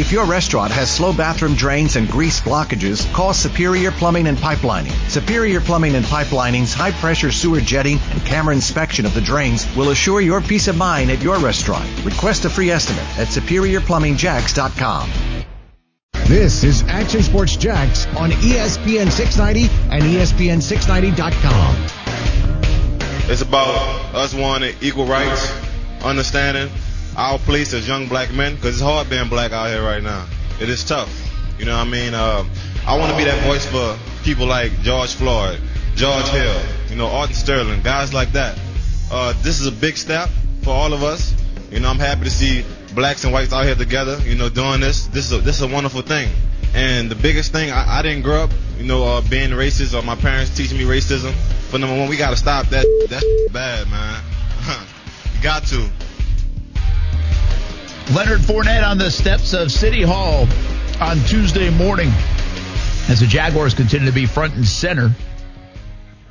If your restaurant has slow bathroom drains and grease blockages, call Superior Plumbing and Pipelining. Superior Plumbing and Pipelining's high pressure sewer jetting and camera inspection of the drains will assure your peace of mind at your restaurant. Request a free estimate at superiorplumbingjacks.com. This is Action Sports Jax on ESPN 690 and E ESPN690.com. It's about us wanting equal rights, understanding our place as young black men, because it's hard being black out here right now. It is tough. You know what I mean? Uh, I want to be that voice for people like George Floyd, George Hill, you know, Alton Sterling, guys like that. Uh, this is a big step for all of us. You know, I'm happy to see blacks and whites out here together, you know, doing this. This is a, this is a wonderful thing. And the biggest thing, I, I didn't grow up, you know, uh, being racist or my parents teaching me racism. But number one, we got to stop that. That's bad, man. you got to. Leonard Fournette on the steps of City Hall on Tuesday morning as the Jaguars continue to be front and center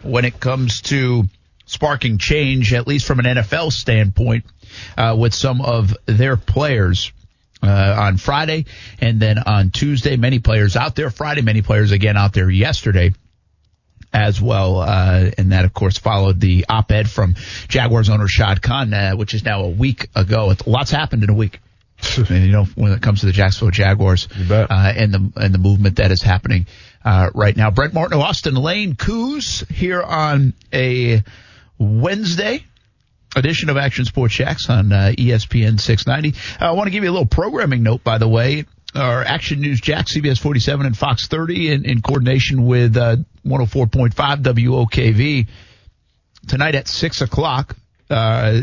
when it comes to sparking change, at least from an NFL standpoint, uh, with some of their players. Uh, on Friday and then on Tuesday, many players out there Friday, many players again out there yesterday as well. Uh, and that, of course, followed the op-ed from Jaguars owner Shad Khan, uh, which is now a week ago. Lots happened in a week. And, you know, when it comes to the Jacksonville Jaguars uh, and the and the movement that is happening uh, right now. Brent Martineau, Austin Lane, Coos here on a Wednesday edition of Action Sports Jax on uh, ESPN 690. I want to give you a little programming note, by the way. Our Action News Jax, CBS 47 and Fox 30 in, in coordination with uh, 104.5 WOKV. Tonight at 6 o'clock, uh,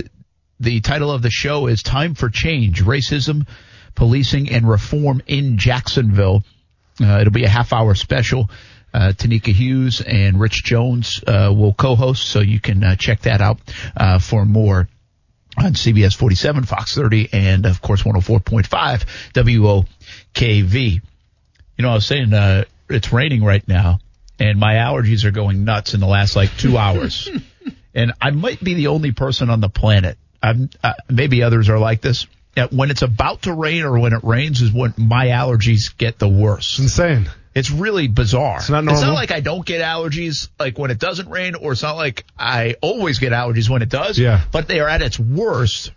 the title of the show is Time for Change, Racism, Policing, and Reform in Jacksonville. Uh, it'll be a half hour special. Uh, Tanika Hughes and Rich Jones uh, will co-host, so you can uh, check that out uh, for more on CBS 47, Fox 30, and of course 104.5 WOKV. You know, I was saying uh, it's raining right now, and my allergies are going nuts in the last like two hours, and I might be the only person on the planet. Uh, maybe others are like this. When it's about to rain or when it rains is when my allergies get the worst. Insane. It's really bizarre. It's not It's not like I don't get allergies like when it doesn't rain, or it's not like I always get allergies when it does. Yeah. But they are at its worst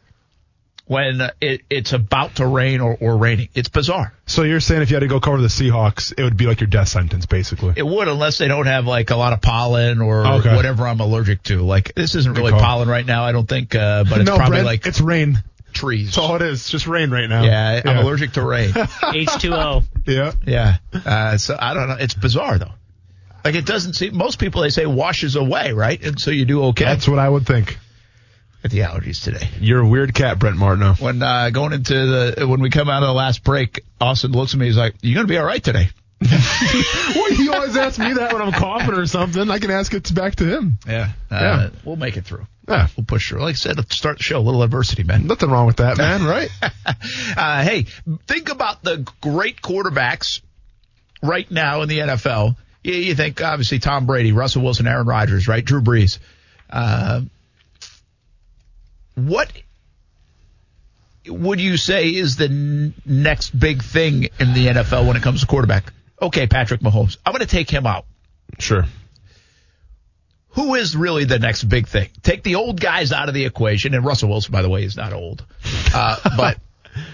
when it, it's about to rain or, or raining. It's bizarre. So you're saying if you had to go cover the Seahawks, it would be like your death sentence, basically. It would unless they don't have like a lot of pollen or Okay. whatever I'm allergic to. Like this isn't really pollen right now, I don't think, uh, but it's no, probably Brent, like it's rain. trees. That's all it is. Just rain right now. yeah, I'm allergic to rain. H2O. Yeah. Yeah. Uh, so I don't know. It's bizarre though. Like it doesn't seem. Most people they say washes away, right? And so you do okay. That's what I would think. Get the allergies today. You're a weird cat, Brent Martineau. When uh, going into the when we come out of the last break, Austin looks at me. He's like, "You're gonna be all right today?" well, you always asks me that when I'm coughing or something. I can ask it back to him. Yeah. Uh, Yeah. We'll make it through. Yeah. We'll push through. Like I said, start the show, a little adversity, man. Nothing wrong with that, man, right? Uh, hey, think about the great quarterbacks right now in the NFL. You, you think obviously Tom Brady, Russell Wilson, Aaron Rodgers, right? Drew Brees. Uh, what would you say is the n- next big thing in the NFL when it comes to quarterback? Okay, Patrick Mahomes. I'm going to take him out. sure. Who is really the next big thing? Take the old guys out of the equation, and Russell Wilson, by the way, is not old, uh, but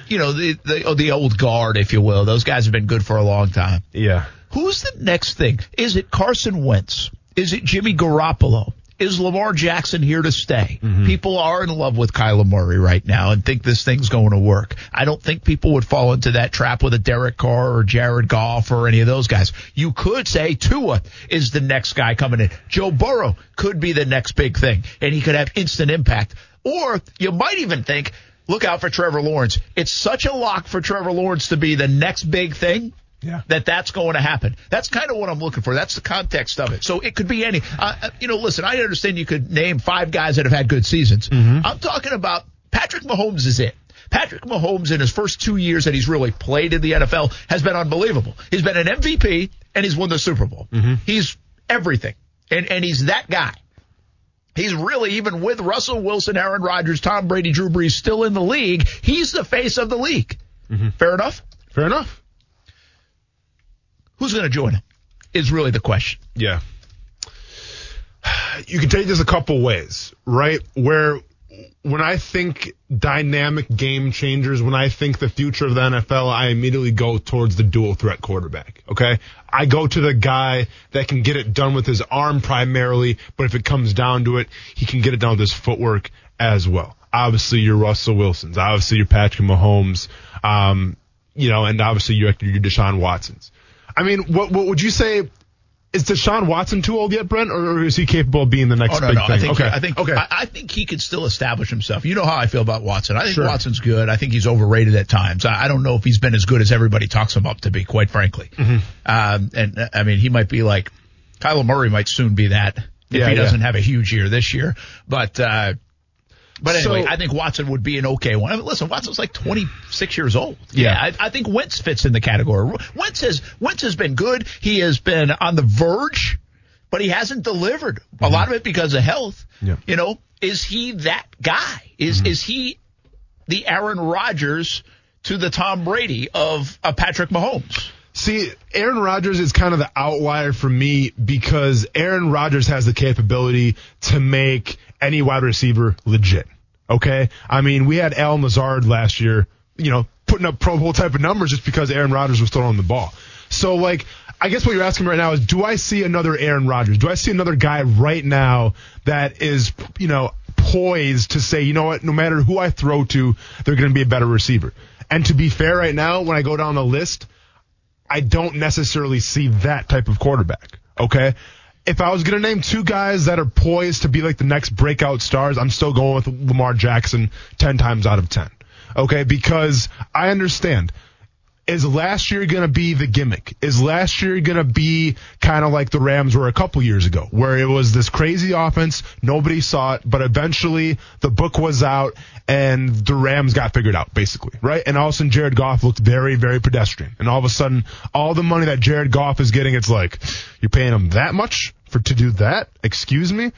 you know the, the the old guard, if you will. Those guys have been good for a long time. Yeah. Who's the next thing? Is it Carson Wentz? Is it Jimmy Garoppolo? Is Lamar Jackson here to stay? Mm-hmm. People are in love with Kyler Murray right now and think this thing's going to work. I don't think people would fall into that trap with a Derek Carr or Jared Goff or any of those guys. You could say Tua is the next guy coming in. Joe Burrow could be the next big thing and he could have instant impact. Or you might even think, look out for Trevor Lawrence. It's such a lock for Trevor Lawrence to be the next big thing Yeah. that that's going to happen. That's kind of what I'm looking for. That's the context of it. So it could be any. Uh, uh, you know, listen, I understand you could name five guys that have had good seasons. I'm talking about Patrick Mahomes is it. Patrick Mahomes in his first two years that he's really played in the NFL has been unbelievable. He's been an MVP and he's won the Super Bowl. He's everything. And, and he's that guy. He's really, even with Russell Wilson, Aaron Rodgers, Tom Brady, Drew Brees still in the league, he's the face of the league. Fair enough? Fair enough. Who's going to join him? Is really the question. Yeah. You can take this a couple ways, right? Where when I think dynamic game changers, when I think the future of the NFL, I immediately go towards the dual threat quarterback. Okay. I go to the guy that can get it done with his arm primarily, but if it comes down to it, he can get it done with his footwork as well. Obviously, your Russell Wilsons. Obviously, your Patrick Mahomes. Um, you know, and obviously your, your Deshaun Watsons. I mean, what, what would you say? Is Deshaun Watson too old yet, Brent, or is he capable of being the next Oh no, big no. thing? I think okay. I think okay. I, I think he could still establish himself. You know how I feel about Watson. I think Sure. Watson's good. I think he's overrated at times. I, I don't know if he's been as good as everybody talks him up to be. Quite frankly, Mm-hmm. um, and I mean he might be like Kyler Murray might soon be that if Yeah, he doesn't have a huge year this year. But uh, but anyway, So- I think Watson would be an okay one. I mean, listen, Watson's like 26 years old. Yeah. I, I think Wentz fits in the category. Wentz has Wentz has been good. He has been on the verge, but he hasn't delivered. A lot of it because of health. Mm-hmm. Yeah. You know, is he that guy? Is Mm-hmm. is he the Aaron Rodgers to the Tom Brady of uh, Patrick Mahomes? See, Aaron Rodgers is kind of the outlier for me because Aaron Rodgers has the capability to make any wide receiver legit. Okay? I mean, we had Allen Lazard last year, you know, putting up Pro Bowl type of numbers just because Aaron Rodgers was throwing the ball. So, like, I guess what you're asking right now is do I see another Aaron Rodgers? Do I see another guy right now that is, you know, poised to say, you know what, no matter who I throw to, they're going to be a better receiver? And to be fair right now, when I go down the list, I don't necessarily see that type of quarterback. Okay. If I was going to name two guys that are poised to be like the next breakout stars, I'm still going with Lamar Jackson 10 times out of 10. Okay. Because I understand. Is last year going to be the gimmick? Is last year going to be kind of like the Rams were a couple years ago, where it was this crazy offense, nobody saw it, but eventually the book was out and the Rams got figured out, basically, right? And all of a sudden Jared Goff looked very, very pedestrian. And all of a sudden, all the money that Jared Goff is getting, it's like, you're paying him that much for to do that? Excuse me?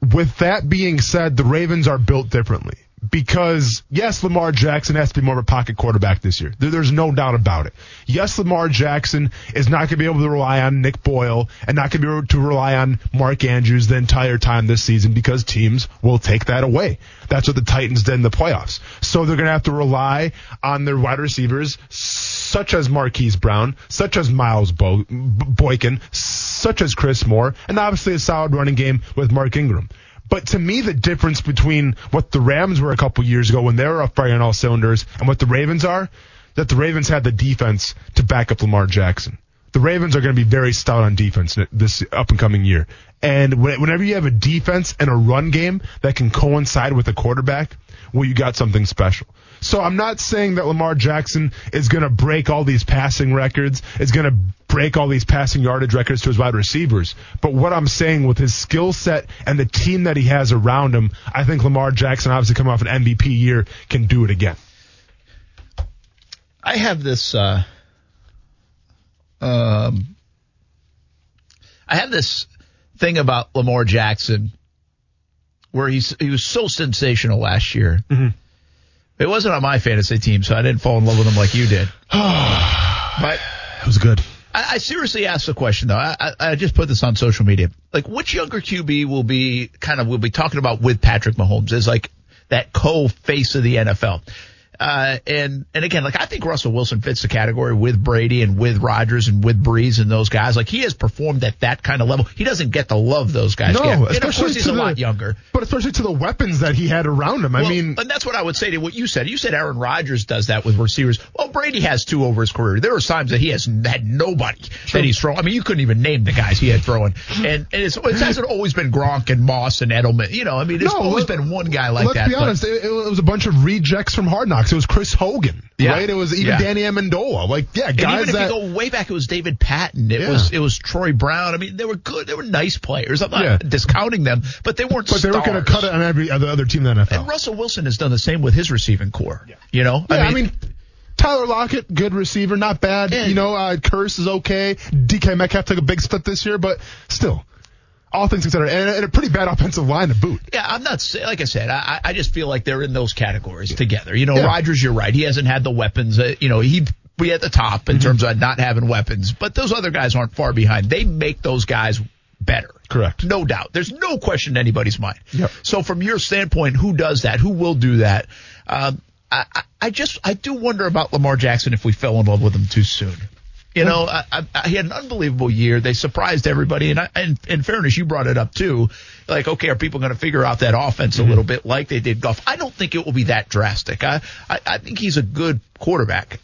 with that being said, the Ravens are built differently. Because yes, Lamar Jackson has to be more of a pocket quarterback this year. There's no doubt about it. Yes, Lamar Jackson is not going to be able to rely on Nick Boyle and not going to be able to rely on Mark Andrews the entire time this season because teams will take that away. That's what the Titans did in the playoffs. So they're going to have to rely on their wide receivers such as Marquise Brown, such as Miles Bo- Boykin, such as Chris Moore, and obviously a solid running game with Mark Ingram. But to me, the difference between what the Rams were a couple years ago when they were up firing all cylinders and what the Ravens are, that the Ravens had the defense to back up Lamar Jackson. The Ravens are going to be very stout on defense this up and coming year. And whenever you have a defense and a run game that can coincide with a quarterback, well, you got something special. So I'm not saying that Lamar Jackson is going to break all these passing records, is going to break all these passing yardage records to his wide receivers. But what I'm saying with his skill set and the team that he has around him, I think Lamar Jackson, obviously coming off an MVP year, can do it again. I have this. Uh, um, I have this thing about Lamar Jackson, where he's he was so sensational last year. It wasn't on my fantasy team, so I didn't fall in love with him like you did. but It was good. I, I seriously asked the question though. I, I, I just put this on social media. Like, which younger QB will be kind of we'll be talking about with Patrick Mahomes as like that co-face of the NFL? Uh, and and again, like I think Russell Wilson fits the category with Brady and with Rodgers and with Brees and those guys. Like he has performed at that kind of level. He doesn't get to love those guys No, get. And of especially course he's a the, lot younger. But especially to the weapons that he had around him. I Well, mean, and that's what I would say to what you said. You said Aaron Rodgers does that with receivers. Well, Brady has two over his career. There are times that he has had nobody that he's throwing. I mean, you couldn't even name the guys he had throwing. And, and it's, it hasn't always been Gronk and Moss and Edelman. You know, I mean, there's No, always let- been one guy like that. let's be honest, it, it was a bunch of rejects from Hard Knocks. It was Chris Hogan, Yeah. right? It was even Yeah. Danny Amendola. Like, yeah, and guys even if that you go way back, it was David Patten. It Yeah. was it was Troy Brown. I mean, they were good. They were nice players. I'm not Yeah. discounting them, but they weren't. but they were going to cut it on every other other team in the NFL. And Russell Wilson has done the same with his receiving corps. You know, Yeah, I mean, Tyler Lockett, good receiver, not bad. Yeah. You know, uh, Curse is okay. DK Metcalf took a big step this year, but still, all things considered, and, and a pretty bad offensive line to boot. Yeah, I'm not like I said. I, I just feel like they're in those categories together. You know, Yeah. Rodgers, you're right. He hasn't had the weapons. Uh, you know, he be at the top in terms of not having weapons, but those other guys aren't far behind. They make those guys better. Correct. No doubt. There's no question in anybody's mind. Yep. So from your standpoint, who does that? Who will do that? Um, I- I just I do wonder about Lamar Jackson if we fell in love with him too soon. You know, I, I, I, he had an unbelievable year. They surprised everybody, and, I, and in fairness, you brought it up too. Like, okay, are people going to figure out that offense a little bit like they did Goff? I don't think it will be that drastic. I I, I think he's a good quarterback.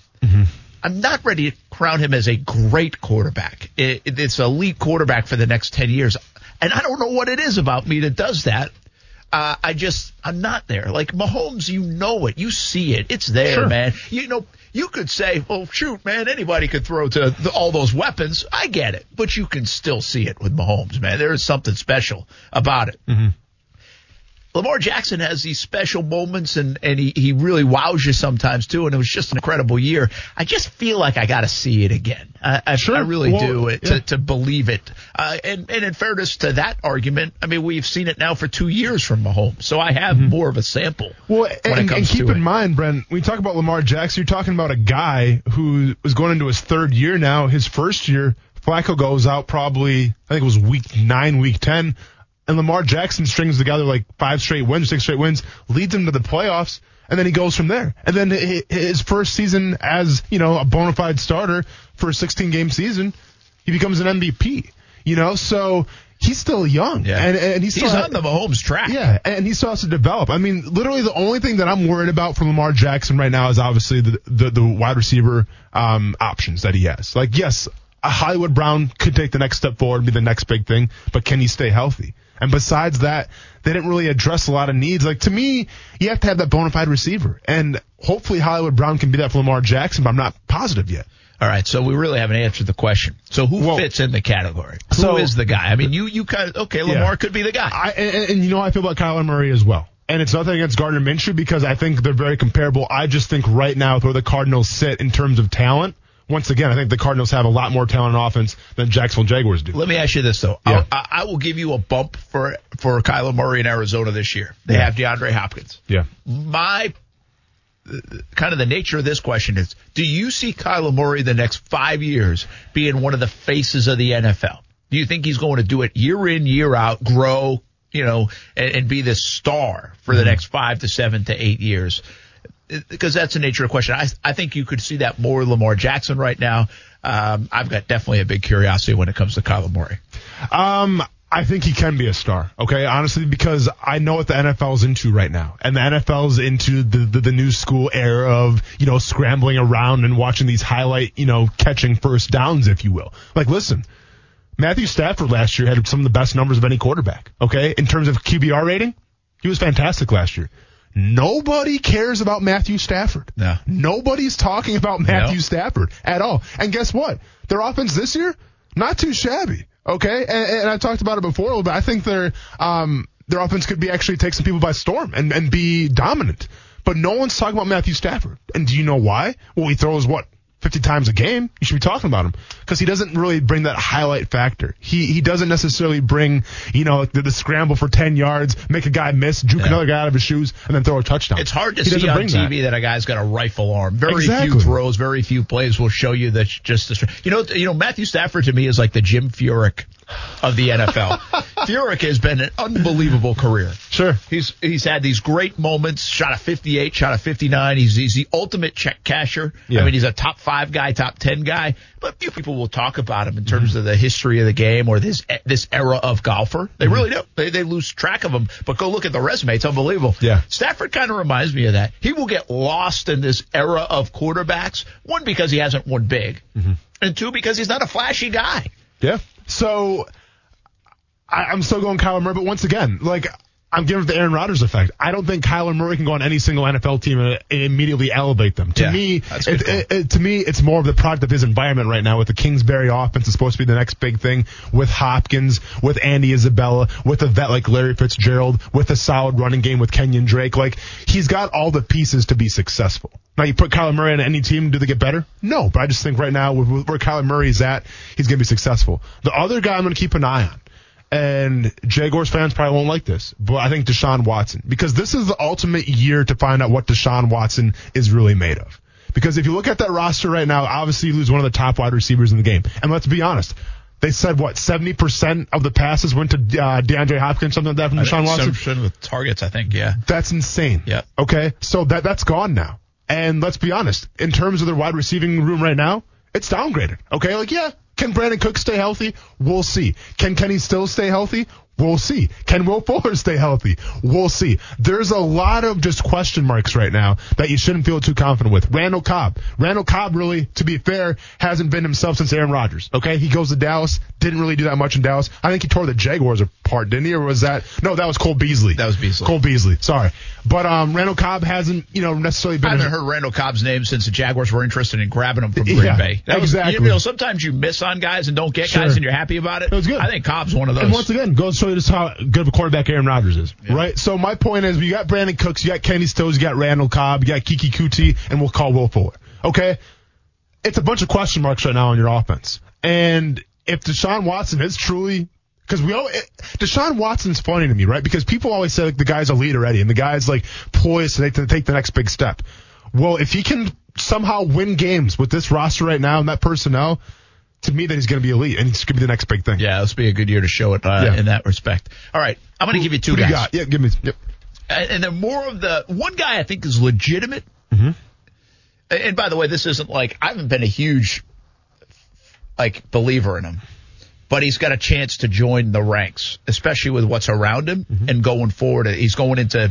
I'm not ready to crown him as a great quarterback. It, it- it's elite quarterback for the next 10 years. And I don't know what it is about me that does that. Uh, I just, I'm not there. Like Mahomes, you know it. You see it. It's there, Sure. man. You know, you could say, well, shoot, man, anybody could throw to the, all those weapons. I get it. But you can still see it with Mahomes, man. There is something special about it. Mm-hmm. Lamar Jackson has these special moments and, and he, he really wows you sometimes too. And it was just an incredible year. I just feel like I got to see it again. I, I, Sure. I really Well, do it yeah. to, to believe it. Uh, and, and in fairness to that argument, I mean, we've seen it now for two years from Mahomes. So I have more of a sample. Mm-hmm. Well, when it and, and keep in it. mind, Brent, when you talk about Lamar Jackson, you're talking about a guy who was going into his third year now. His first year, Flacco goes out probably, I think it was week nine, week 10. And Lamar Jackson strings together like five straight wins, six straight wins, leads him to the playoffs, and then he goes from there. And then his first season as, you know, a bona fide starter for a 16 game season, he becomes an MVP. You know, so he's still young. Yeah. And, and he's, He's still on the Mahomes track. yeah, and he still has to develop. I mean, literally the only thing that I'm worried about for Lamar Jackson right now is obviously the the, the wide receiver um, options that he has. Like, yes, Hollywood Brown could take the next step forward and be the next big thing, but can he stay healthy? And besides that, they didn't really address a lot of needs. Like to me, you have to have that bona fide receiver, and hopefully Hollywood Brown can be that for Lamar Jackson, but I'm not positive yet. All right, so we really haven't answered the question. So who Well, fits in the category? Who so- is the guy? I mean, you you kind of okay. Lamar Yeah. could be the guy. I and, and you know how I feel about Kyler Murray as well. And it's nothing against Gardner Minshew because I think they're very comparable. I just think right now with where the Cardinals sit in terms of talent, once again, I think the Cardinals have a lot more talent on offense than Jacksonville Jaguars do. Let me ask you this though. Yeah. I, I will give you a bump for for Kyler Murray in Arizona this year. They Yeah. have DeAndre Hopkins. Yeah. My kind of the nature of this question is: Do you see Kyler Murray the next five years being one of the faces of the NFL? Do you think he's going to do it year in year out, grow, you know, and, and be the star for the mm-hmm. next five to seven to eight years? Because that's the nature of the question. I I think you could see that more Lamar Jackson right now. Um, I've got definitely a big curiosity when it comes to Kyler Murray. Um, I think he can be a star. Okay, honestly, because I know what the NFL's into right now, and the NFL's into the, the the new school era of you know scrambling around and watching these highlight you know catching first downs, if you will. Like, listen, Matthew Stafford last year had some of the best numbers of any quarterback. Okay, in terms of QBR rating, he was fantastic last year. Nobody cares about Matthew Stafford. No. Nobody's talking about Matthew No. Stafford at all. And guess what? Their offense this year, not too shabby. Okay, and, and I talked about it before a little bit. I think their um their offense could be actually take some people by storm and and be dominant. But no one's talking about Matthew Stafford. And do you know why? Well, he throws what 50 times a game. You should be talking about him because he doesn't really bring that highlight factor. He he doesn't necessarily bring you know the, the scramble for 10 yards, make a guy miss, juke Yeah. another guy out of his shoes, and then throw a touchdown. It's hard to He see on TV that. that. a guy's got a rifle arm. Very few throws, very few plays will show you that just the, you know you know Matthew Stafford to me is like the Jim Furyk of the NFL. Furyk has been an unbelievable career. Sure. He's he's had these great moments. Shot a 58, shot a 59. He's he's the ultimate check casher. Yeah. I mean, he's a top five guy, top ten guy. But few people will talk about him in terms Mm-hmm. of the history of the game or this this era of golfer. They Mm-hmm. really do. They they lose track of him. But go look at the resume; it's unbelievable. Yeah. Stafford kind of reminds me of that. He will get lost in this era of quarterbacks. One because he hasn't won big, Mm-hmm. and two because he's not a flashy guy. Yeah. So I, I'm still going Kyler Murray, but once again, like I'm giving it the Aaron Rodgers effect. I don't think Kyler Murray can go on any single NFL team and, immediately elevate them. To Yeah, me, it, it, it- to me, it's more of the product of his environment right now. With the Kingsbury offense, is supposed to be the next big thing. With Hopkins, with Andy Isabella, with a vet like Larry Fitzgerald, with a solid running game with Kenyan Drake. Like he's got all the pieces to be successful. Now you put Kyler Murray on any team, do they get better? No, but I just think right now with, with where Kyler Murray is at, he's going to be successful. The other guy I'm going to keep an eye on and Jaguars fans probably won't like this, but I think Deshaun Watson, because this is the ultimate year to find out what Deshaun Watson is really made of. Because if you look at that roster right now, obviously you lose one of the top wide receivers in the game. And let's be honest, they said what seventy percent of the passes went to uh, DeAndre Hopkins, something like that from Deshaun Watson. Of the targets, I think. Yeah. That's insane. Yeah. Okay, so that that's gone now. And let's be honest, in terms of their wide receiving room right now, it's downgraded. Okay, like yeah, can Brandin Cook stay healthy? We'll see. Can Kenny Stills stay healthy? We'll see. Can Will Fuller stay healthy? We'll see. There's a lot of just question marks right now that you shouldn't feel too confident with. Randall Cobb. Randall Cobb really, to be fair, hasn't been himself since Aaron Rodgers. Okay. He goes to Dallas. Didn't really do that much in Dallas. I think he tore the Jaguars apart, didn't he? Or was that, no, that was Cole Beasley. That was Beasley. Cole Beasley. Sorry. But, um, Randall Cobb hasn't, you know, necessarily been. I haven't heard Randall Cobb's name since the Jaguars were interested in grabbing him from Green Yeah, Bay. That was- exactly. you know, sometimes you miss on guys and don't get Sure. guys and you're happy about it. It was good. I think Cobb's one of those. And once again, goes to show you just how good of a quarterback Aaron Rodgers is, right? So my point is, you got Brandin Cooks, you got Kenny Stills, you got Randall Cobb, you got Keke Coutee, and we'll call Will Fuller. Okay, it's a bunch of question marks right now on your offense. And if Deshaun Watson is truly, because we all, it, Deshaun Watson's funny to me, right? Because people always say like the guy's a lead already, and the guy's like poised to take, the next big step. Well, if he can somehow win games with this roster right now and that personnel, to me, that he's going to be elite, and he's going to be the next big thing. yeah, this will be a good year to show it uh, Yeah. in that respect. All right, I'm going to give you two guys. you got? Yeah, give me. Yep. and and they're more of the one guy I think is legitimate. Mm-hmm. And by the way, this isn't like I haven't been a huge like believer in him, but he's got a chance to join the ranks, especially with what's around him Mm-hmm. and going forward. He's going into,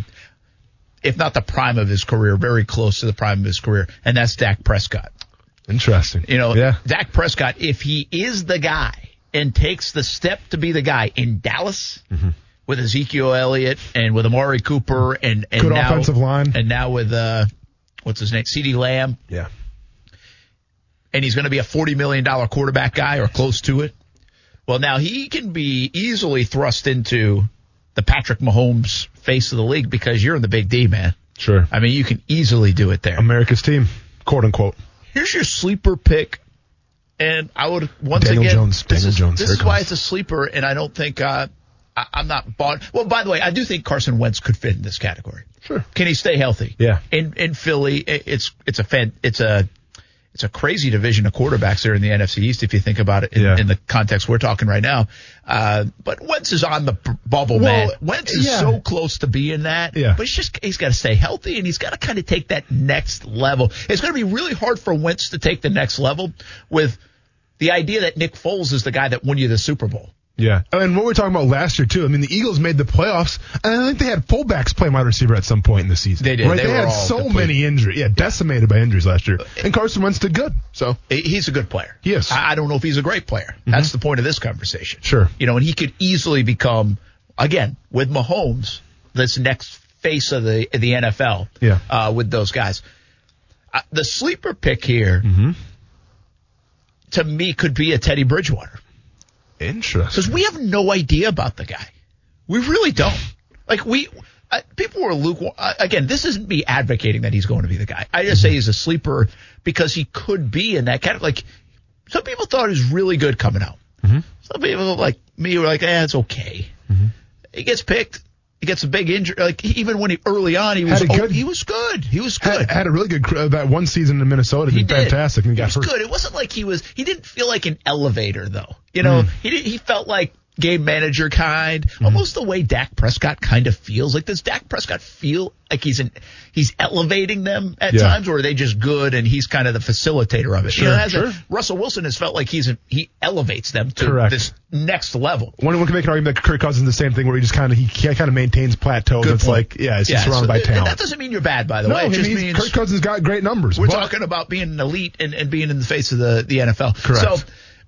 if not the prime of his career, very close to the prime of his career, and that's Dak Prescott. Interesting. You know, yeah. Dak Prescott, if he is the guy and takes the step to be the guy in Dallas Mm-hmm. with Ezekiel Elliott and with Amari Cooper and, and Good now, offensive line. and now with uh, what's his name, CeeDee Lamb, Yeah. and he's going to be a forty million dollar quarterback guy or close to it. Well, now he can be easily thrust into the Patrick Mahomes face of the league because you're in the big D, man. Sure. I mean, you can easily do it there. America's team, quote unquote. here's your sleeper pick. And I would once Daniel again, Jones, Daniel is, Jones, this here is why it's a sleeper, and I don't think uh, I, I'm not bought. Well, by the way, I do think Carson Wentz could fit in this category. Sure. Can he stay healthy? Yeah. In in Philly, it- it's it's a fan, it's a it's a crazy division of quarterbacks there in the NFC East if you think about it in, Yeah. in the context we're talking right now. Uh, but Wentz is on the b- bubble, Well, man. Wentz is yeah. so close to being that. Yeah. But he's just he's got to stay healthy and he's got to kind of take that next level. It's going to be really hard for Wentz to take the next level with the idea that Nick Foles is the guy that won you the Super Bowl. Yeah. And what we were talking about last year too. I mean, the Eagles made the playoffs, and I think they had fullbacks playing wide receiver at some point in the season. They did. Right? They They, were had all so complete. many injuries. Yeah, decimated by injuries last year. And Carson Wentz did good. So He's a good player. Yes. I I don't know if he's a great player. That's the point of this conversation. Sure. You know, and he could easily become, again, with Mahomes, this next face of the the NFL. Yeah. Uh, with those guys, uh, the sleeper pick here, to me, could be a Teddy Bridgewater interesting. because we have no idea about the guy. We really don't. Like we. Uh, people were lukewarm. Uh, again, this isn't me advocating that he's going to be the guy. I just say he's a sleeper because he could be in that category. Like some people thought he was really good coming out. Some people like me were like, "Eh, it's okay." He gets picked. He gets a big injury. Like even when he early on, he was good- he was good. He was good. Had, had a really good uh, that one season in Minnesota. He did. fantastic, and he He got was hurt. good. It wasn't like he was. He didn't feel like an elevator though. You know, he he felt like game manager kind, mm-hmm. almost the way Dak Prescott kind of feels. Like does Dak Prescott feel like he's in, he's elevating them at Yeah. times, or are they just good and he's kind of the facilitator of it? you Sure, know, as a- sure. Russell Wilson has felt like he's he elevates them to Correct. this next level. One, one can make an argument that Kirk Cousins is the same thing, where he just kind of he kind of maintains plateaus. Good it's point. like yeah, it's just so surrounded by th- talent. That doesn't mean you're bad, by the no, way. It just means means Kirk Cousins got great numbers. We're talking about being an elite and, and being in the face of the, the NFL. Correct. So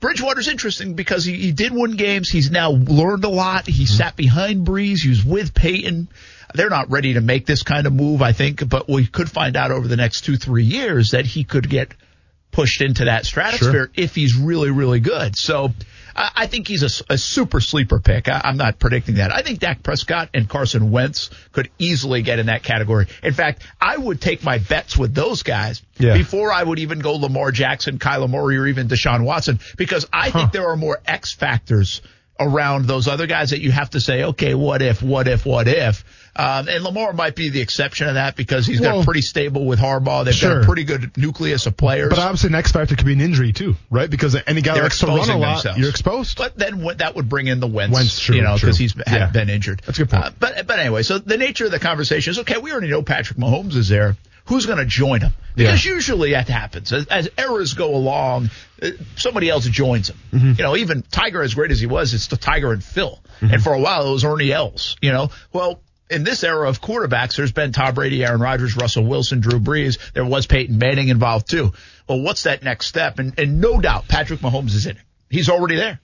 Bridgewater's interesting because he, he did win games. He's now learned a lot. He Mm-hmm. sat behind Brees. He was with Peyton. They're not ready to make this kind of move, I think, but we could find out over the next two, three years that he could get pushed into that stratosphere Sure. if he's really, really good. So I, think he's a super sleeper pick. I, I'm not predicting that. I think Dak Prescott and Carson Wentz could easily get in that category. In fact, I would take my bets with those guys Yeah. before I would even go Lamar Jackson, Kyler Murray, or even Deshaun Watson because I think there are more X factors around those other guys that you have to say, okay, what if, what if, what if? Um, and Lamar might be the exception of that because he's Well, got pretty stable with Harbaugh. They've got a pretty good nucleus of players. But obviously, X factor could be an injury too, right? Because any guy that They're likes to run a lot, themselves. you're exposed. But then what, that would bring in the Wentz, Wentz, true, you know, because he's had Yeah. been injured. That's a good point. Uh, but but anyway, so the nature of the conversation is okay. We already know Patrick Mahomes is there. Who's going to join him? Because usually that happens as, as eras go along. uh, Somebody else joins him. Mm-hmm. You know, even Tiger, as great as he was, it's the Tiger and Phil. Mm-hmm. And for a while, it was Ernie Els. You know, well. In this era of quarterbacks, there's been Tom Brady, Aaron Rodgers, Russell Wilson, Drew Brees. There was Peyton Manning involved too. Well, what's that next step? And, and no doubt, Patrick Mahomes is in it. He's already there.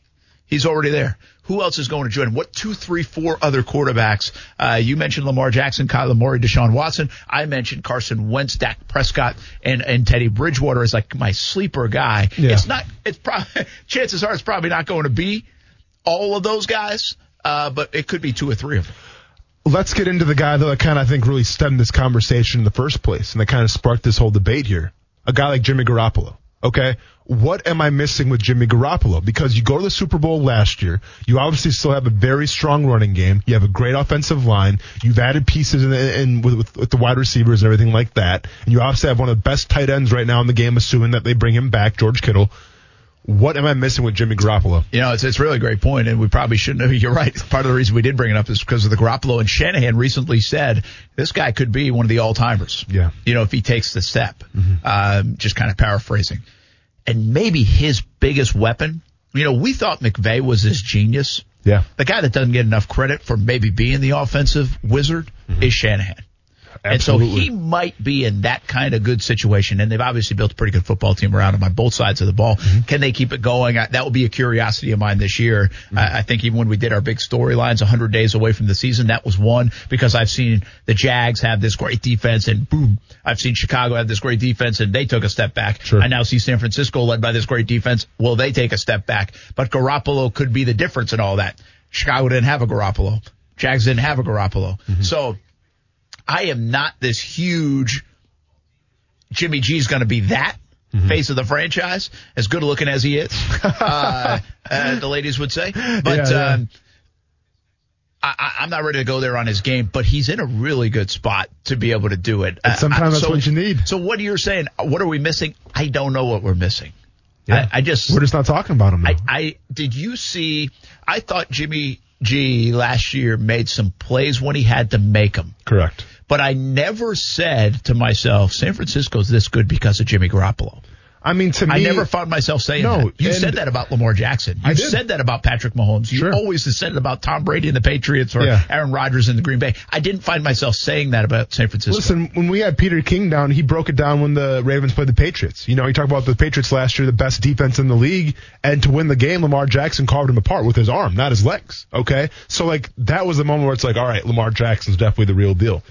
He's already there. Who else is going to join him? What two, three, four other quarterbacks? Uh, you mentioned Lamar Jackson, Kyler Murray, Deshaun Watson. I mentioned Carson Wentz, Dak Prescott, and, and Teddy Bridgewater as like my sleeper guy. Yeah. It's not, it's probably, chances are it's probably not going to be all of those guys, uh, but it could be two or three of them. Let's get into the guy that kind of I think really stemmed this conversation in the first place, and that kind of sparked this whole debate here. A guy like Jimmy Garoppolo. Okay, what am I missing with Jimmy Garoppolo? Because you go to the Super Bowl last year, you obviously still have a very strong running game. You have a great offensive line. You've added pieces in, in with, with, with the wide receivers and everything like that. And you obviously have one of the best tight ends right now in the game, assuming that they bring him back, George Kittle. What am I missing with Jimmy Garoppolo? You know, it's it's really a great point, and we probably shouldn't have. You're right. Part of the reason we did bring it up is because of the Garoppolo. And Shanahan recently said this guy could be one of the all timers. Yeah. You know, if he takes the step. Um, just kind of paraphrasing. And maybe his biggest weapon. You know, we thought McVay was this genius. Yeah. The guy that doesn't get enough credit for maybe being the offensive wizard mm-hmm. is Shanahan. And so he might be in that kind of good situation. And they've obviously built a pretty good football team around him on both sides of the ball. Mm-hmm. Can they keep it going? I, that will be a curiosity of mine this year. Mm-hmm. I, I think even when we did our big storylines 100 days away from the season, that was one because I've seen the Jags have this great defense and boom, I've seen Chicago have this great defense and they took a step back. Sure. I now see San Francisco led by this great defense. Will they take a step back? But Garoppolo could be the difference in all that. Chicago didn't have a Garoppolo. Jags didn't have a Garoppolo. Mm-hmm. So I am not this huge Jimmy G's going to be that face of the franchise, as good looking as he is, uh, uh, the ladies would say. But Yeah, yeah. Um, I, I'm not ready to go there on his game, but he's in a really good spot to be able to do it. And Uh, sometimes I- that's what you need. So what are you're saying? What are we missing? I don't know what we're missing. Yeah. I, I just We're just not talking about him. I, I did you see? I thought Jimmy G last year made some plays when he had to make them, Correct. But I never said to myself, San Francisco's this good because of Jimmy Garoppolo. I mean, to me, I never found myself saying No, that. You said that about Lamar Jackson. You said that about Patrick Mahomes. You Sure. always said it about Tom Brady and the Patriots or Yeah. Aaron Rodgers in the Green Bay. I didn't find myself saying that about San Francisco. Listen, when we had Peter King down, he broke it down when the Ravens played the Patriots. You know, he talked about the Patriots last year, the best defense in the league, and to win the game, Lamar Jackson carved him apart with his arm, not his legs. Okay? So, like, that was the moment where it's like, all right, Lamar Jackson's definitely the real deal.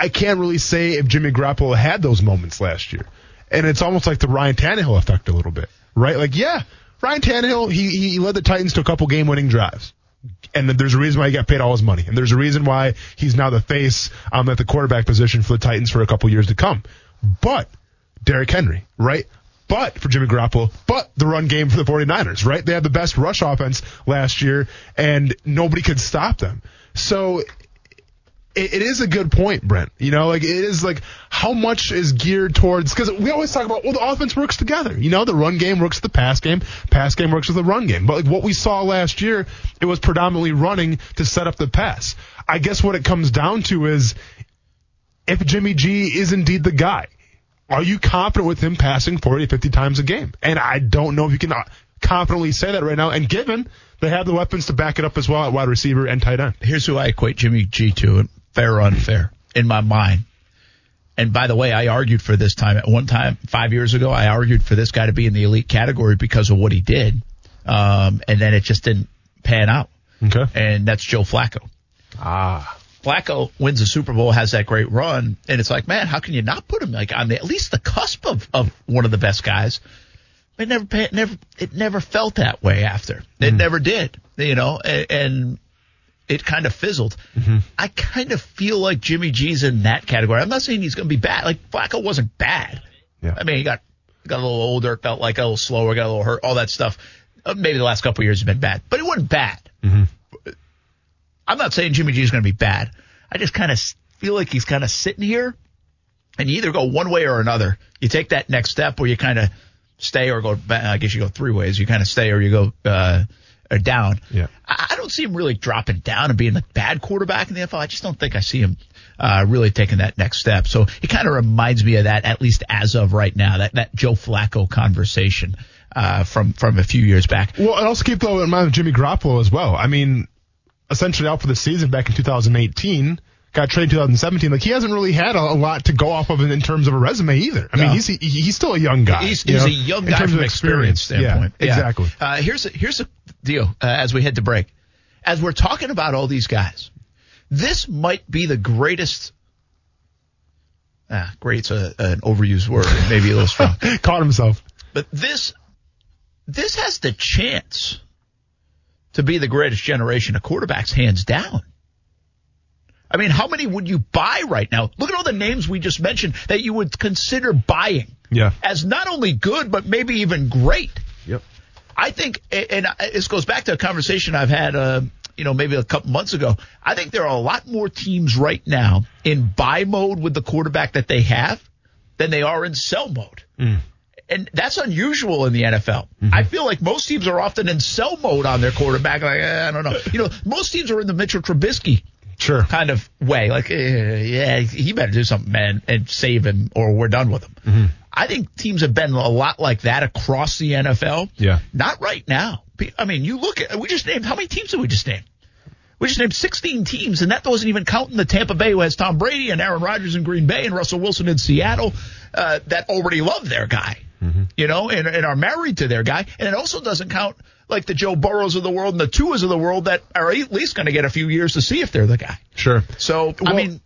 I can't really say if Jimmy Garoppolo had those moments last year. And it's almost like the Ryan Tannehill effect a little bit, right? Like, yeah, Ryan Tannehill, he, he led the Titans to a couple game winning drives and there's a reason why he got paid all his money, and there's a reason why he's now the face um, at the quarterback position for the Titans for a couple years to come. But Derrick Henry, right? But for Jimmy Garoppolo, but the run game for the 49ers, right? They had the best rush offense last year, and nobody could stop them. So it, it is a good point, Brent. You know, like it is like how much is geared towards because we always talk about well the offense works together. You know, the run game works with the pass game, pass game works with the run game. But like what we saw last year, it was predominantly running to set up the pass. I guess what it comes down to is if Jimmy G is indeed the guy, are you confident with him passing 40, 50 times a game? And I don't know if you can uh, confidently say that right now. And given they have the weapons to back it up as well at wide receiver and tight end. Here's who I equate Jimmy G to, fair or unfair, in my mind. And by the way, I argued for this time at one time five years ago. I argued for this guy to be in the elite category because of what he did, um, and then it just didn't pan out. Okay. And that's Joe Flacco. Ah. Flacco wins the Super Bowl, has that great run, and it's like, man, how can you not put him like on the at least the cusp of, of one of the best guys? It never, never, it never felt that way after. It never did, you know, and, and it kind of fizzled. I kind of feel like Jimmy G's in that category. I'm not saying he's going to be bad. Like Flacco wasn't bad. Yeah. I mean, he got got a little older, felt like a little slower, got a little hurt, all that stuff. Uh, maybe the last couple of years have been bad, but it wasn't bad. I'm not saying Jimmy G is going to be bad. I just kind of feel like he's kind of sitting here, and you either go one way or another. You take that next step, or you kind of stay or go. I guess you go three ways. You kind of stay or you go uh, or down. Yeah. I, don't see him really dropping down and being a bad quarterback in the NFL. I just don't think I see him uh, really taking that next step. So he kind of reminds me of that, at least as of right now, that that Joe Flacco conversation uh, from from a few years back. Well, and also keep though in mind Jimmy Garoppolo as well. I mean, essentially out for the season back in 2018. Got traded 2017. Like he hasn't really had a, a lot to go off of in, in terms of a resume either. I mean, he's he, he's still a young guy. He's, you he's a young guy from of experience standpoint. Yeah, exactly. Uh, here's a, here's a deal uh, as we head to break. As we're talking about all these guys, this might be the greatest. Ah, great's a, an overused word, maybe a little strong. Caught himself. But this this has the chance to be the greatest generation of quarterbacks, hands down. I mean, how many would you buy right now? Look at all the names we just mentioned that you would consider buying Yeah. as not only good but maybe even great. I think, and this goes back to a conversation I've had, uh, you know, maybe a couple months ago. I think there are a lot more teams right now in buy mode with the quarterback that they have than they are in sell mode. And that's unusual in the NFL. I feel like most teams are often in sell mode on their quarterback. Like, eh, I don't know. You know, most teams are in the Mitchell Trubisky Sure. kind of way. Like, eh, yeah, he better do something, man, and save him, or we're done with him. I think teams have been a lot like that across the NFL. Yeah. Not right now. I mean, you look at we just named how many teams did we just name? We just named 16 teams, and that doesn't even counting the Tampa Bay who has Tom Brady and Aaron Rodgers in Green Bay and Russell Wilson in Seattle uh, that already love their guy, you know, and, and are married to their guy. And it also doesn't count like the Joe Burrows of the world and the Tuas of the world that are at least going to get a few years to see if they're the guy. Sure. So I mean,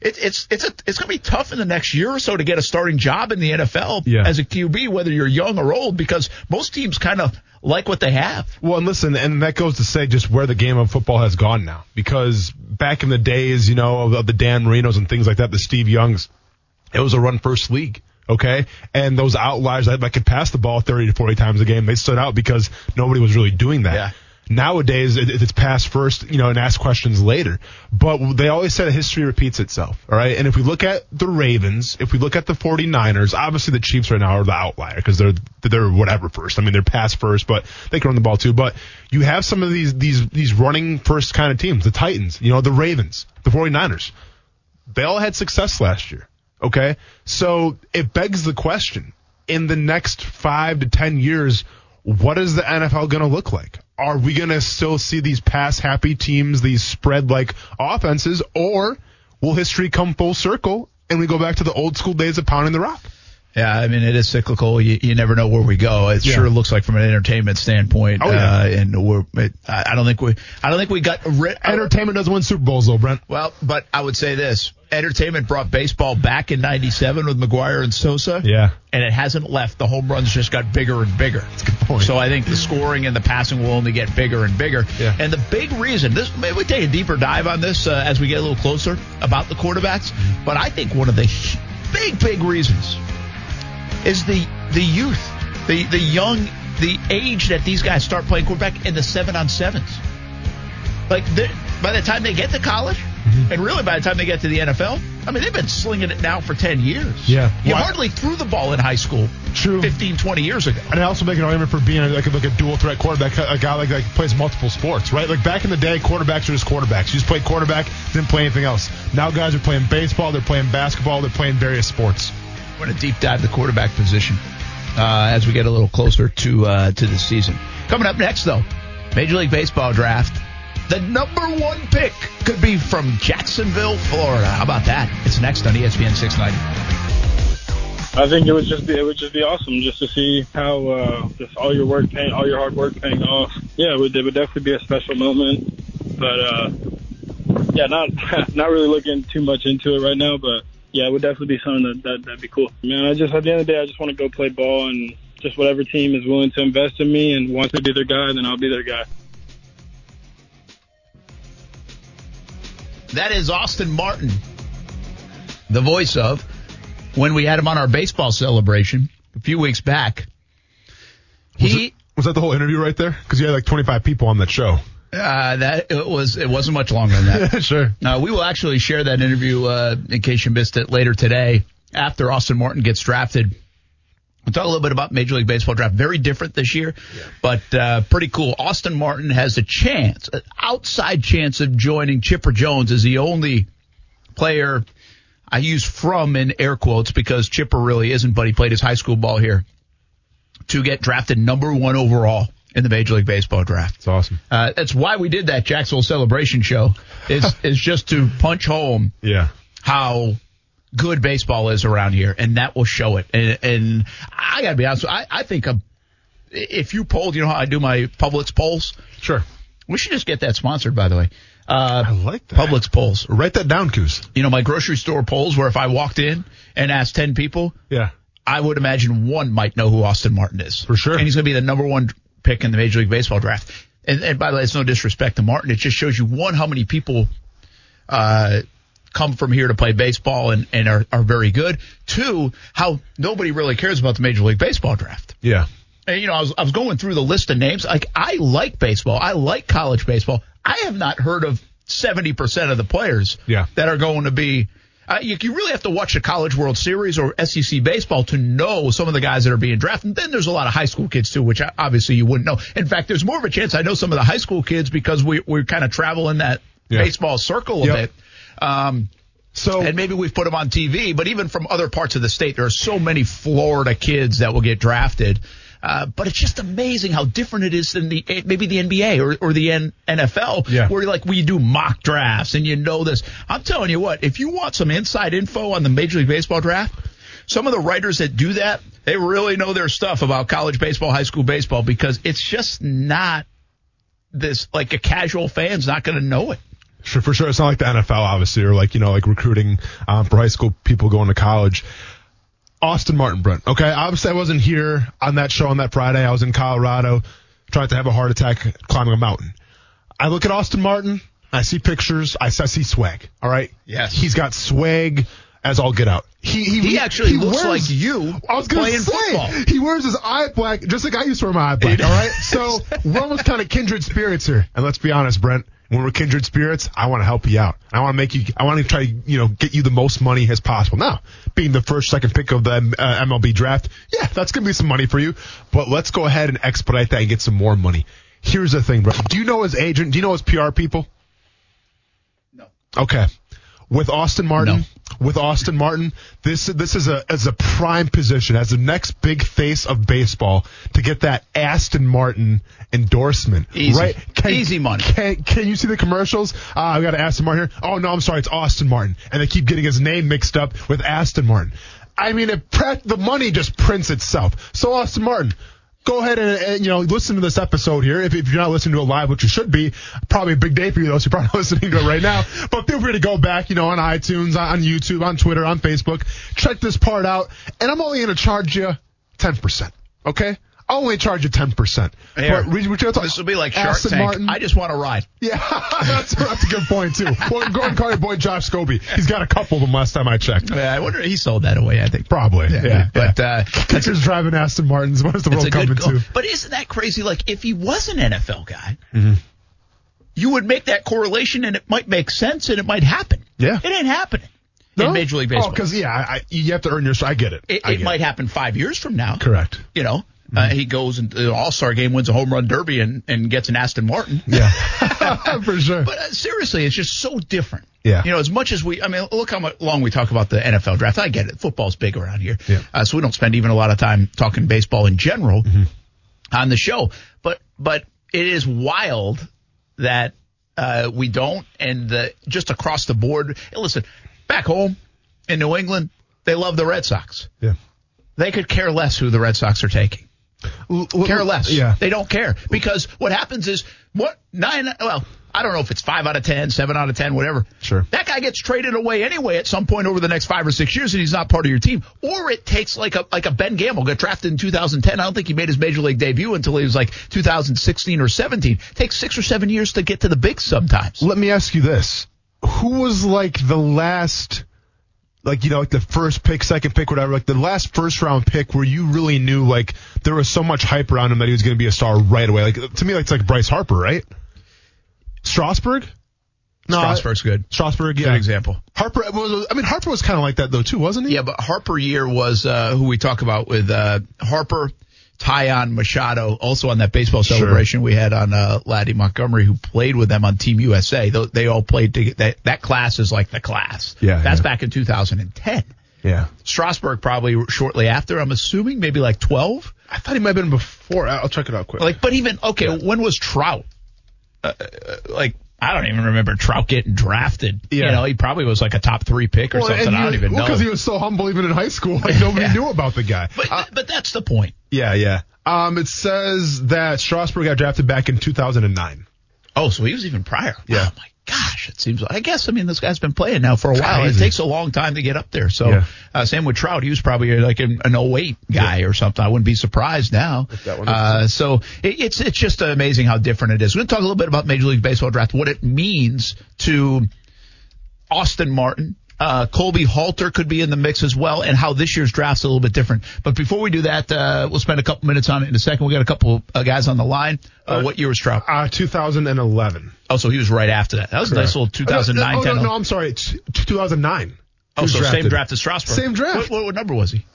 it, it's it's a, it's going to be tough in the next year or so to get a starting job in the NFL Yeah. as a QB, whether you're young or old, because most teams kind of like what they have. Well, and listen, and that goes to say just where the game of football has gone now. Because back in the days, you know, of, of the Dan Marinos and things like that, the Steve Youngs, it was a run first league. Okay. And those outliers that, that could pass the ball 30 to 40 times a game, they stood out because nobody was really doing that. Yeah. Nowadays, it, it's pass first, you know, and ask questions later. But they always say that history repeats itself. All right. And if we look at the Ravens, if we look at the 49ers, obviously the Chiefs right now are the outlier because they're, they're whatever first. I mean, they're pass first, but they can run the ball too. But you have some of these, these, these running first kind of teams, the Titans, you know, the Ravens, the 49ers. They all had success last year. Okay. So it begs the question in the next five to 10 years, what is the NFL going to look like? Are we going to still see these pass happy teams, these spread like offenses, or will history come full circle and we go back to the old school days of pounding the rock? Yeah, I mean it is cyclical. You, you never know where we go. It Yeah. sure looks like from an entertainment standpoint. Oh, yeah. uh, and we're, it, I don't think we, I don't think we got rid. Entertainment doesn't win Super Bowls though, Brent. Well, but I would say this: entertainment brought baseball back in '97 with McGwire and Sosa. Yeah. and it hasn't left. The home runs just got bigger and bigger. That's a good point. So I think the scoring and the passing will only get bigger and bigger. Yeah. And the big reason this maybe we take a deeper dive on this uh, as we get a little closer about the quarterbacks. But I think one of the big big reasons is the the youth, the the young, the age that these guys start playing quarterback in the seven on sevens. Like by the time they get to college, Mm-hmm. and really by the time they get to the NFL, I mean they've been slinging it now for ten years. Yeah. you Well, I- hardly threw the ball in high school. True. 15, 20 years ago. And I also make an argument for being like a, like a dual threat quarterback, a guy like that plays multiple sports, right? Like back in the day, quarterbacks were just quarterbacks. You just played quarterback, didn't play anything else. Now guys are playing baseball, they're playing basketball, they're playing various sports. We're going to deep dive the quarterback position uh, as we get a little closer to uh, to the season. Coming up next, though, Major League Baseball draft. The number one pick could be from Jacksonville, Florida. How about that? It's next on ESPN 690. I think it would just be it would just be awesome just to see how uh, just all your work paying all your hard work paying off. Yeah, it would, it would definitely be a special moment, but uh, yeah, not not really looking too much into it right now, but yeah, it would definitely be something that, that that'd be cool. Man, I just at the end of the day, I just want to go play ball and just whatever team is willing to invest in me and wants to be their guy, then I'll be their guy. That is Austin Martin, the voice of when we had him on our baseball celebration a few weeks back. Was, He it, was that the whole interview right there? Because you had like 25 people on that show. Uh, that it was it wasn't much longer than that. sure. Uh, we will actually share that interview uh, in case you missed it later today after Austin Martin gets drafted. We'll talk a little bit about Major League Baseball draft. Very different this year, but uh, pretty cool. Austin Martin has a chance, an outside chance of joining Chipper Jones as the only player I use from in air quotes because Chipper really isn't, but he played his high school ball here to get drafted number one overall in the Major League Baseball draft. It's awesome. Uh, that's why we did that Jacksonville celebration show. Is is just to punch home Yeah. how good baseball is around here, and that will show it. And, and I got to be honest, I, I think a, if you polled, you know how I do my Publix polls. Sure. We should just get that sponsored, by the way. Uh, I like that. Publix polls. Write that down, Coos. You know, my grocery store polls, where if I walked in and asked ten people, Yeah. I would imagine one might know who Austin Martin is. For sure. And he's going to be the number one pick in the Major League Baseball draft. And, and by the way, it's no disrespect to Martin. It just shows you, one, how many people uh, come from here to play baseball and, and are, are very good. Two, how nobody really cares about the Major League Baseball draft. Yeah. And, you know, I was, I was going through the list of names. Like, I like baseball. I like college baseball. I have not heard of 70% of the players Yeah. that are going to be. Uh, you, you really have to watch the College World Series or SEC baseball to know some of the guys that are being drafted. And then there's a lot of high school kids too, which obviously you wouldn't know. In fact, there's more of a chance I know some of the high school kids because we we kind of travel in that Yeah. baseball circle a Yep. bit. Um, So and maybe we've put them on TV, but even from other parts of the state, there are so many Florida kids that will get drafted. Uh, but it's just amazing how different it is than the maybe the NBA or, or the N, NFL, Yeah. where like we do mock drafts and you know this. I'm telling you what, if you want some inside info on the Major League Baseball draft, some of the writers that do that, they really know their stuff about college baseball, high school baseball, because it's just not this like a casual fan's not going to know it. Sure, for sure. It's not like the NFL, obviously, or like, you know, like recruiting um, for high school people going to college. Austin Martin Brent. Okay. Obviously, I wasn't here on that show on that Friday. I was in Colorado trying to have a heart attack climbing a mountain. I look at Austin Martin. I see pictures. I, I see swag. All right. Yes. He's got swag as all get out. He he, He actually looks like you I was gonna playing say football. he wears his eye black just like I used to wear my eye black. All right. So we're almost kind of kindred spirits here. And let's be honest, Brent. When we're kindred spirits, I want to help you out. I want to make you. I want to try, to you know, get you the most money as possible. Now, being the first, second pick of the uh, MLB draft, yeah, that's gonna be some money for you. But let's go ahead and expedite that and get some more money. Here's the thing, bro. Do you know his agent? Do you know his PR people? No. Okay. With Austin Martin, with Austin Martin, this this is a as a prime position as the next big face of baseball to get that Aston Martin endorsement. Easy. Right? Easy money. Can, can you see the commercials? Uh, I got an Aston Martin here. Oh no, I'm sorry, it's Austin Martin, and they keep getting his name mixed up with Aston Martin. I mean, it the money just prints itself. So Austin Martin, go ahead and, and, you know listen to this episode here. If, if you're not listening to it live, which you should be, probably a big day for you though. So you're probably listening to it right now. But feel free to go back, you know, on iTunes, on YouTube, on Twitter, on Facebook. Check this part out, and I'm only going to charge you ten percent. Okay. I'll only charge you ten percent. Here. But we- we talk- This will be like Shark Aston Tank. Martin. I just want to ride. Yeah, that's, that's a good point too. Well, go and call your boy Josh Scobee. He's got a couple of them last time I checked. Yeah, I wonder if he sold that away. I think Probably. Yeah. yeah. but uh, Catchers driving Aston Martins. What is the world coming to? But isn't that crazy? Like if he was an NFL guy, Mm-hmm. you would make that correlation, and it might make sense, and it might happen. Yeah. it ain't happening in Major League Oh, Baseball. because yeah, I, you have to earn your. I get it. it, it get might happen five years from now. Correct. You know, uh, he goes into the All Star game, wins a home run derby, and, and gets an Aston Martin. Yeah, for sure. But uh, seriously, it's just so different. Yeah. You know, as much as we, I mean, look how long we talk about the NFL draft. I get it. Football's big around here. Yeah. Uh, so we don't spend even a lot of time talking baseball in general Mm-hmm. on the show. But, but it is wild that, uh, we don't. And the, just across the board, listen, back home in New England, they love the Red Sox. yeah. They could care less who the Red Sox are taking care less. Yeah. They don't care because what happens is what nine, well, I don't know if it's five out of ten, seven out of 10, whatever. Sure. That guy gets traded away anyway at some point over the next five or six years and he's not part of your team. Or it takes like a, like a Ben Gamel got drafted in 2010. I don't think he made his major league debut until he was like 2016 or 17. takes six or seven years to get to the bigs sometimes. Let me ask you this: Who was like the last, like you know, like the first pick, second pick, whatever, like the last first round pick where you really knew like there was so much hype around him that he was going to be a star right away? Like to me, like, it's like Bryce Harper, right? Strasburg. No, Strasburg's good. Strasburg, yeah. Good example. Harper. Was, I mean, Harper was kind of like that though too, wasn't he? Yeah, but Harper year was uh, who we talk about with uh, Harper, Tyon Machado, also on that baseball Sure. celebration we had on uh, Laddie Montgomery, who played with them on Team USA. They, they all played together. That, that class is like the class. Yeah, that's yeah. back in 2010. Yeah. Strasburg probably shortly after. I'm assuming maybe like 12. I thought he might have been before. I'll check it out quick. Like, but even okay, when was Trout? Uh, uh, like. I don't even remember Trout getting drafted. Yeah. You know, he probably was like a top three pick or Well, something. and I don't he- even know. Because he was so humble even in high school. Like nobody Yeah. knew about the guy. but, but that's the point. Yeah, yeah. Um, it says that Strasburg got drafted back in 2009. Oh, so he was even prior. Yeah. Oh my gosh, it seems like I guess I mean this guy's been playing now for a while. crazy. It takes a long time to get up there. So Yeah. uh, same with Trout. He was probably like an, an 08 guy or something. I wouldn't be surprised now. Uh, so it, it's it's just amazing how different it is. We're going to talk a little bit about Major League Baseball draft, what it means to Austin Martin. Uh, Colby Halter could be in the mix as well, and how this year's draft's a little bit different. But before we do that, uh, we'll spend a couple minutes on it in a second. We got a couple uh, guys on the line. Uh, what year was Trout? Uh, 2011. Oh, so he was right after that. That was a nice little 2009 Oh, no, no, no, I'm sorry. It's 2009. Oh, so same draft as Strasburg. Same draft. What, what, what number was he?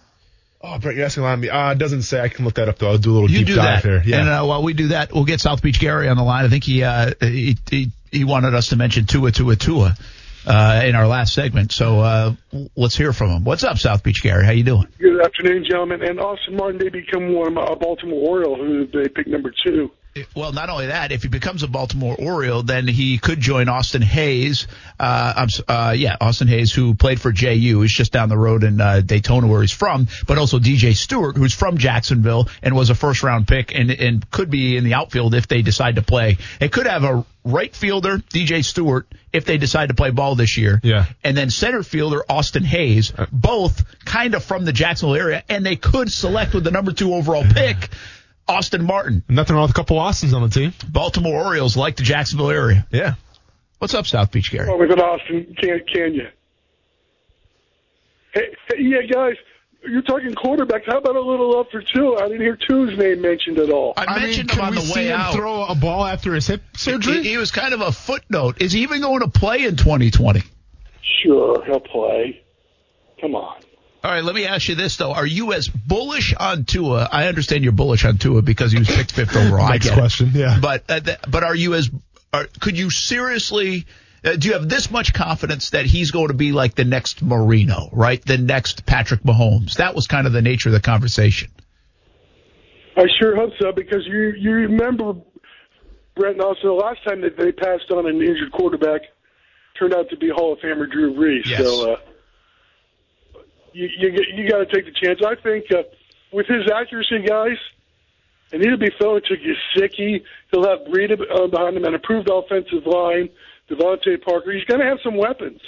Oh, Brett, you're asking a lot of me. Uh, it doesn't say. I can look that up though. I'll do a little You deep dive that. here. Yeah. And uh, while we do that, we'll get South Beach Gary on the line. I think he uh, he, he he wanted us to mention Tua Tua Tua uh, in our last segment. So uh, let's hear from him. What's up, South Beach Gary? How you doing? Good afternoon, gentlemen. And Austin Martin, they become one a Baltimore Oriole, who they picked number two. Well, not only that, if he becomes a Baltimore Oriole, then he could join Austin Hays. Uh, I'm, uh, yeah, Austin Hays, who played for JU, is just down the road in uh, Daytona, where he's from. But also DJ Stewart, who's from Jacksonville and was a first round pick, and and could be in the outfield if they decide to play. It could have a right fielder, DJ Stewart, if they decide to play ball this year. Yeah. And then center fielder Austin Hays, both kind of from the Jacksonville area, and they could select with the number two overall pick. Austin Martin. Nothing wrong with a couple Austins on the team. Baltimore Orioles like the Jacksonville area. Yeah. What's up, South Beach Gary? Oh, look at Austin. Can can you? Hey, hey, yeah, guys. You're talking quarterbacks. How about a little up for Tua? I didn't hear Tua's name mentioned at all. I, I mentioned can him on we the see way him out. throw a ball after his hip surgery? He, he was kind of a footnote. Is he even going to play in 2020? Sure, he'll play. Come on. All right, let me ask you this though: Are you as bullish on Tua? I understand you're bullish on Tua because he was picked fifth overall. I Next get it. question, yeah. But uh, th- but are you as are, could you seriously? Uh, do you have this much confidence that he's going to be like the next Marino, right? The next Patrick Mahomes? That was kind of the nature of the conversation. I sure hope so because you you remember Brett and also the last time that they passed on an injured quarterback turned out to be Hall of Famer Drew Brees. Yes. So uh, you you you got to take the chance. I think uh, with his accuracy, guys, and he'll be throwing to Gesicki. He'll have Breida uh, behind him, an improved offensive line. DeVante Parker. He's going to have some weapons.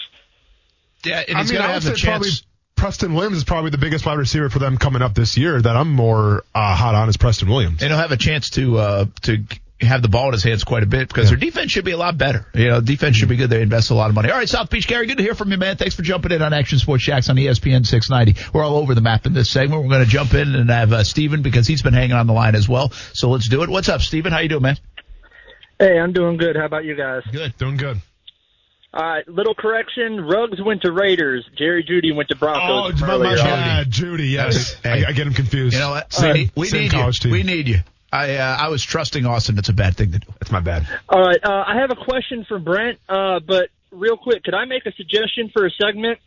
Yeah, and I he's mean, going to I have would the say probably chance. Preston Williams is probably the biggest wide receiver for them coming up this year. That I'm more uh, hot on is Preston Williams. and he'll have a chance to uh, to have the ball in his hands quite a bit because Yeah. their defense should be a lot better. You know, defense should be good. They invest a lot of money. All right, South Beach Gary, good to hear from you, man. Thanks for jumping in on Action Sports Jax on ESPN 690. We're all over the map in this segment. We're going to jump in and have uh, Steven because he's been hanging on the line as well. So let's do it. What's up, Steven? How you doing, man? Hey, I'm doing good. How about you guys? Good. Doing good. All right, little correction. Ruggs went to Raiders. Jerry Jeudy went to Broncos. Oh, from my, my, earlier Jeudy. Yes, Hey. I, I get him confused. You know what? Same, we need, we same need you. team. We need you. I uh, I was trusting Austin. It's a bad thing to do. That's my bad. All right, uh, I have a question for Brent, uh, but real quick, could I make a suggestion for a segment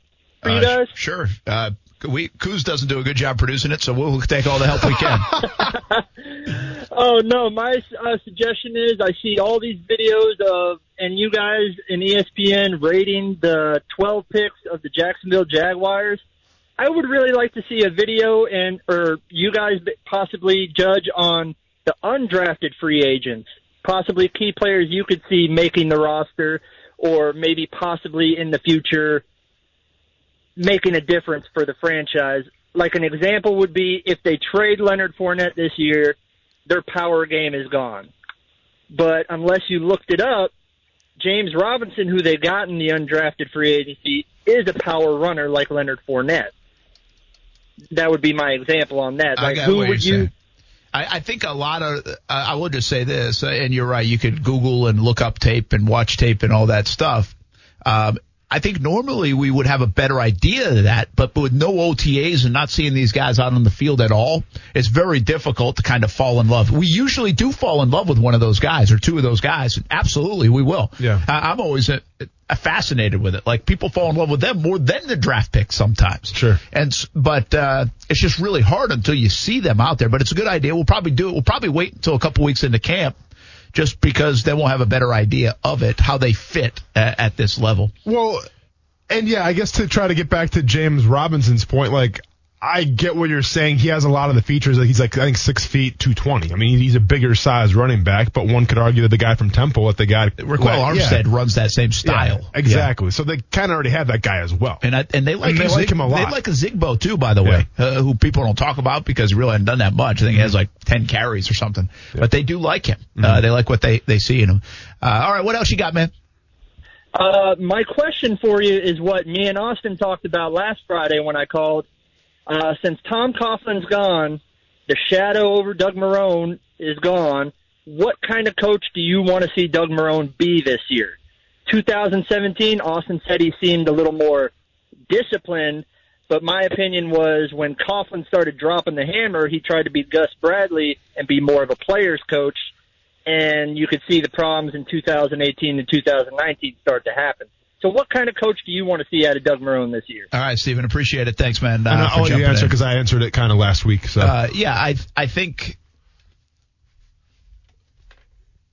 for you Uh, guys? Sure. Uh, we Kuz doesn't do a good job producing it, so we'll take all the help we can. Oh no, my uh, suggestion is I see all these videos of and you guys in ESPN rating the 12 picks of the Jacksonville Jaguars. I would really like to see a video and or you guys possibly judge on the undrafted free agents, possibly key players you could see making the roster or maybe possibly in the future making a difference for the franchise. Like an example would be if they trade Leonard Fournette this year, their power game is gone. But unless you looked it up, James Robinson, who they got in the undrafted free agency, is a power runner like Leonard Fournette. That would be my example on that. Like, who would you? saying. I, I think a lot of, uh, I will just say this, and you're right, you could Google and look up tape and watch tape and all that stuff. Um, I think normally we would have a better idea of that, but with no OTAs and not seeing these guys out on the field at all, it's very difficult to kind of fall in love. We usually do fall in love with one of those guys or two of those guys. Absolutely, we will. Yeah. I, I'm always uh, fascinated with it. Like people fall in love with them more than the draft picks sometimes. Sure. And but uh, it's just really hard until you see them out there. But it's a good idea. We'll probably do it. We'll probably wait until a couple weeks into camp, just because then we'll have a better idea of it, how they fit uh, at this level. Well, and yeah, I guess to try to get back to James Robinson's point, like I get what you're saying. He has a lot of the features. Like he's like I think six feet two twenty. I mean, he's a bigger size running back, but one could argue that the guy from Temple, that the guy Ryquell well, yeah. Armstead runs that same style. Yeah, exactly. So they kind of already have that guy as well. And I, and they like And they a like Zig- him a lot. They like Ozigbo too, by the way, uh, who people don't talk about because he really hasn't done that much. I think he has like ten carries or something, but they do like him. Uh, they like what they they see in him. Uh, all right, what else you got, man? Uh, my question for you is what me and Austin talked about last Friday when I called. Uh, since Tom Coughlin's gone, the shadow over Doug Marrone is gone. What kind of coach do you want to see Doug Marrone be this year? 2017, Austin said he seemed a little more disciplined, but my opinion was when Coughlin started dropping the hammer, he tried to be Gus Bradley and be more of a player's coach and you could see the problems in 2018 and 2019 start to happen. So, what kind of coach do you want to see out of Doug Marrone this year? All right, Stephen, appreciate it. Thanks, man. Uh, and I'll let you jumping answer in. because I answered it kind of last week. So Uh, yeah, I I think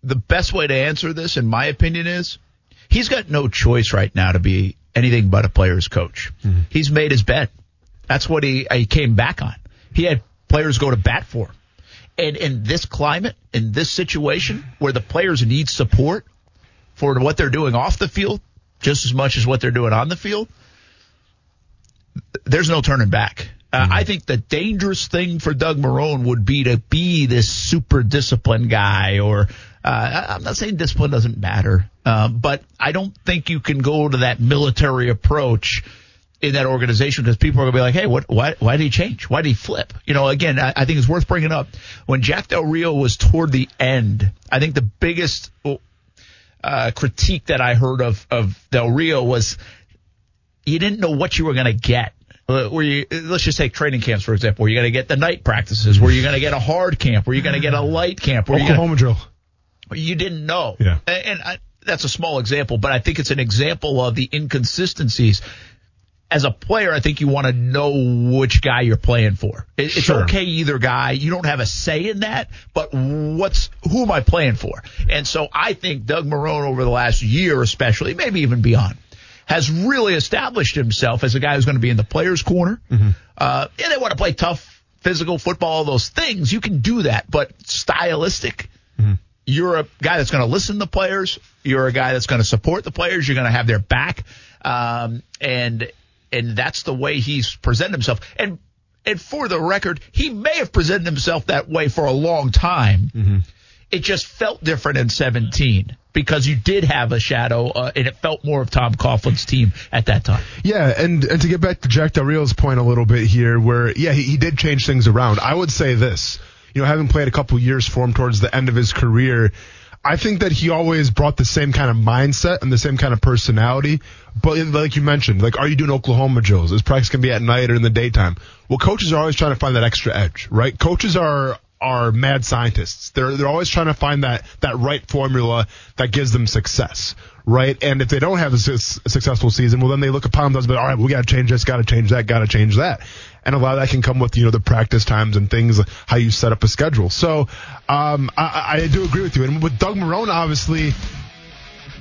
the best way to answer this, in my opinion, is he's got no choice right now to be anything but a player's coach. He's made his bet. That's what he he came back on. He had players go to bat for him. And in this climate, in this situation where the players need support for what they're doing off the field just as much as what they're doing on the field, there's no turning back. Uh, I think the dangerous thing for Doug Marrone would be to be this super disciplined guy, or uh, I'm not saying discipline doesn't matter, uh, but I don't think you can go to that military approach in that organization because people are going to be like, hey, what, why, why did he change? Why did he flip? You know, again, I, I think it's worth bringing up. When Jack Del Rio was toward the end, I think the biggest uh, critique that I heard of, of Del Rio was you didn't know what you were going to get. Uh, Where you, let's just take training camps for example. Where you're going to get the night practices, where you're going to get a hard camp, where you're going to get a light camp, where Oklahoma drill. you didn't know. Yeah. And, and I, that's a small example, but I think it's an example of the inconsistencies. As a player, I think you want to know which guy you're playing for. It, it's Sure. okay either guy. You don't have a say in that, but what's who am I playing for? And so I think Doug Marrone over the last year, especially, maybe even beyond, has really established himself as a guy who's going to be in the players' corner. Uh, and they want to play tough, physical football, all those things. You can do that, but stylistic you're a guy that's going to listen to players. You're a guy that's going to support the players. You're going to have their back, um, and and that's the way he's presented himself. And and for the record, he may have presented himself that way for a long time. It just felt different in 17 because you did have a shadow, uh, and it felt more of Tom Coughlin's team at that time. Yeah, and and to get back to Jack Del Rio's point a little bit here, where yeah, he, he did change things around. I would say this, you know, having played a couple years for him towards the end of his career, I think that he always brought the same kind of mindset and the same kind of personality. But like you mentioned, like, are you doing Oklahoma drills? Is practice gonna be at night or in the daytime? Well, coaches are always trying to find that extra edge, right? Coaches are are mad scientists. They're they're always trying to find that that right formula that gives them success, right? And if they don't have a, su- a successful season, well, then they look upon those, but all right, we got to change this, got to change that, got to change that. And a lot of that can come with you know the practice times and things, how you set up a schedule. So um, I, I do agree with you. And with Doug Marrone, obviously.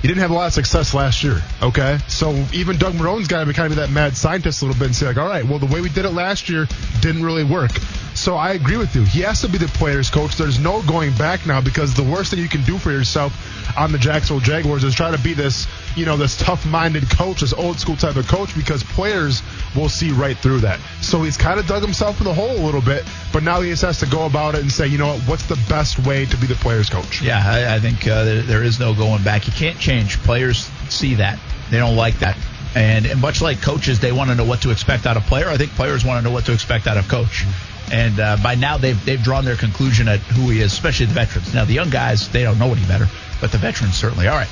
He didn't have a lot of success last year. Okay, so even Doug Marrone's got to be kind of that mad scientist a little bit and say like, all right, well the way we did it last year didn't really work. So I agree with you. He has to be the players coach. There's no going back now because the worst thing you can do for yourself on the Jacksonville Jaguars is try to be this, you know, this tough-minded coach, this old school type of coach because players will see right through that. So he's kind of dug himself in the hole a little bit, but now he just has to go about it and say, you know what, what's the best way to be the players coach? Yeah, I, I think uh, there, there is no going back. You can't change. Players see that. They don't like that. And, and much like coaches, they want to know what to expect out of player. I think players want to know what to expect out of coach. And uh, by now they've they've drawn their conclusion at who he is, especially the veterans. Now the young guys they don't know any better, but the veterans certainly. All right,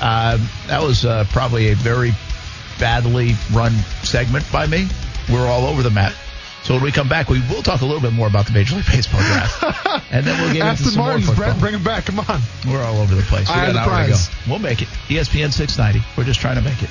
uh, that was uh, probably a very badly run segment by me. We're all over the map. So when we come back, we will talk a little bit more about the Major League Baseball draft, and then we'll get Aston into some Martin's, more football. Brett, bring him back. Come on. We're all over the place. We got an hour to go. We'll make it. ESPN 690. We're just trying to make it.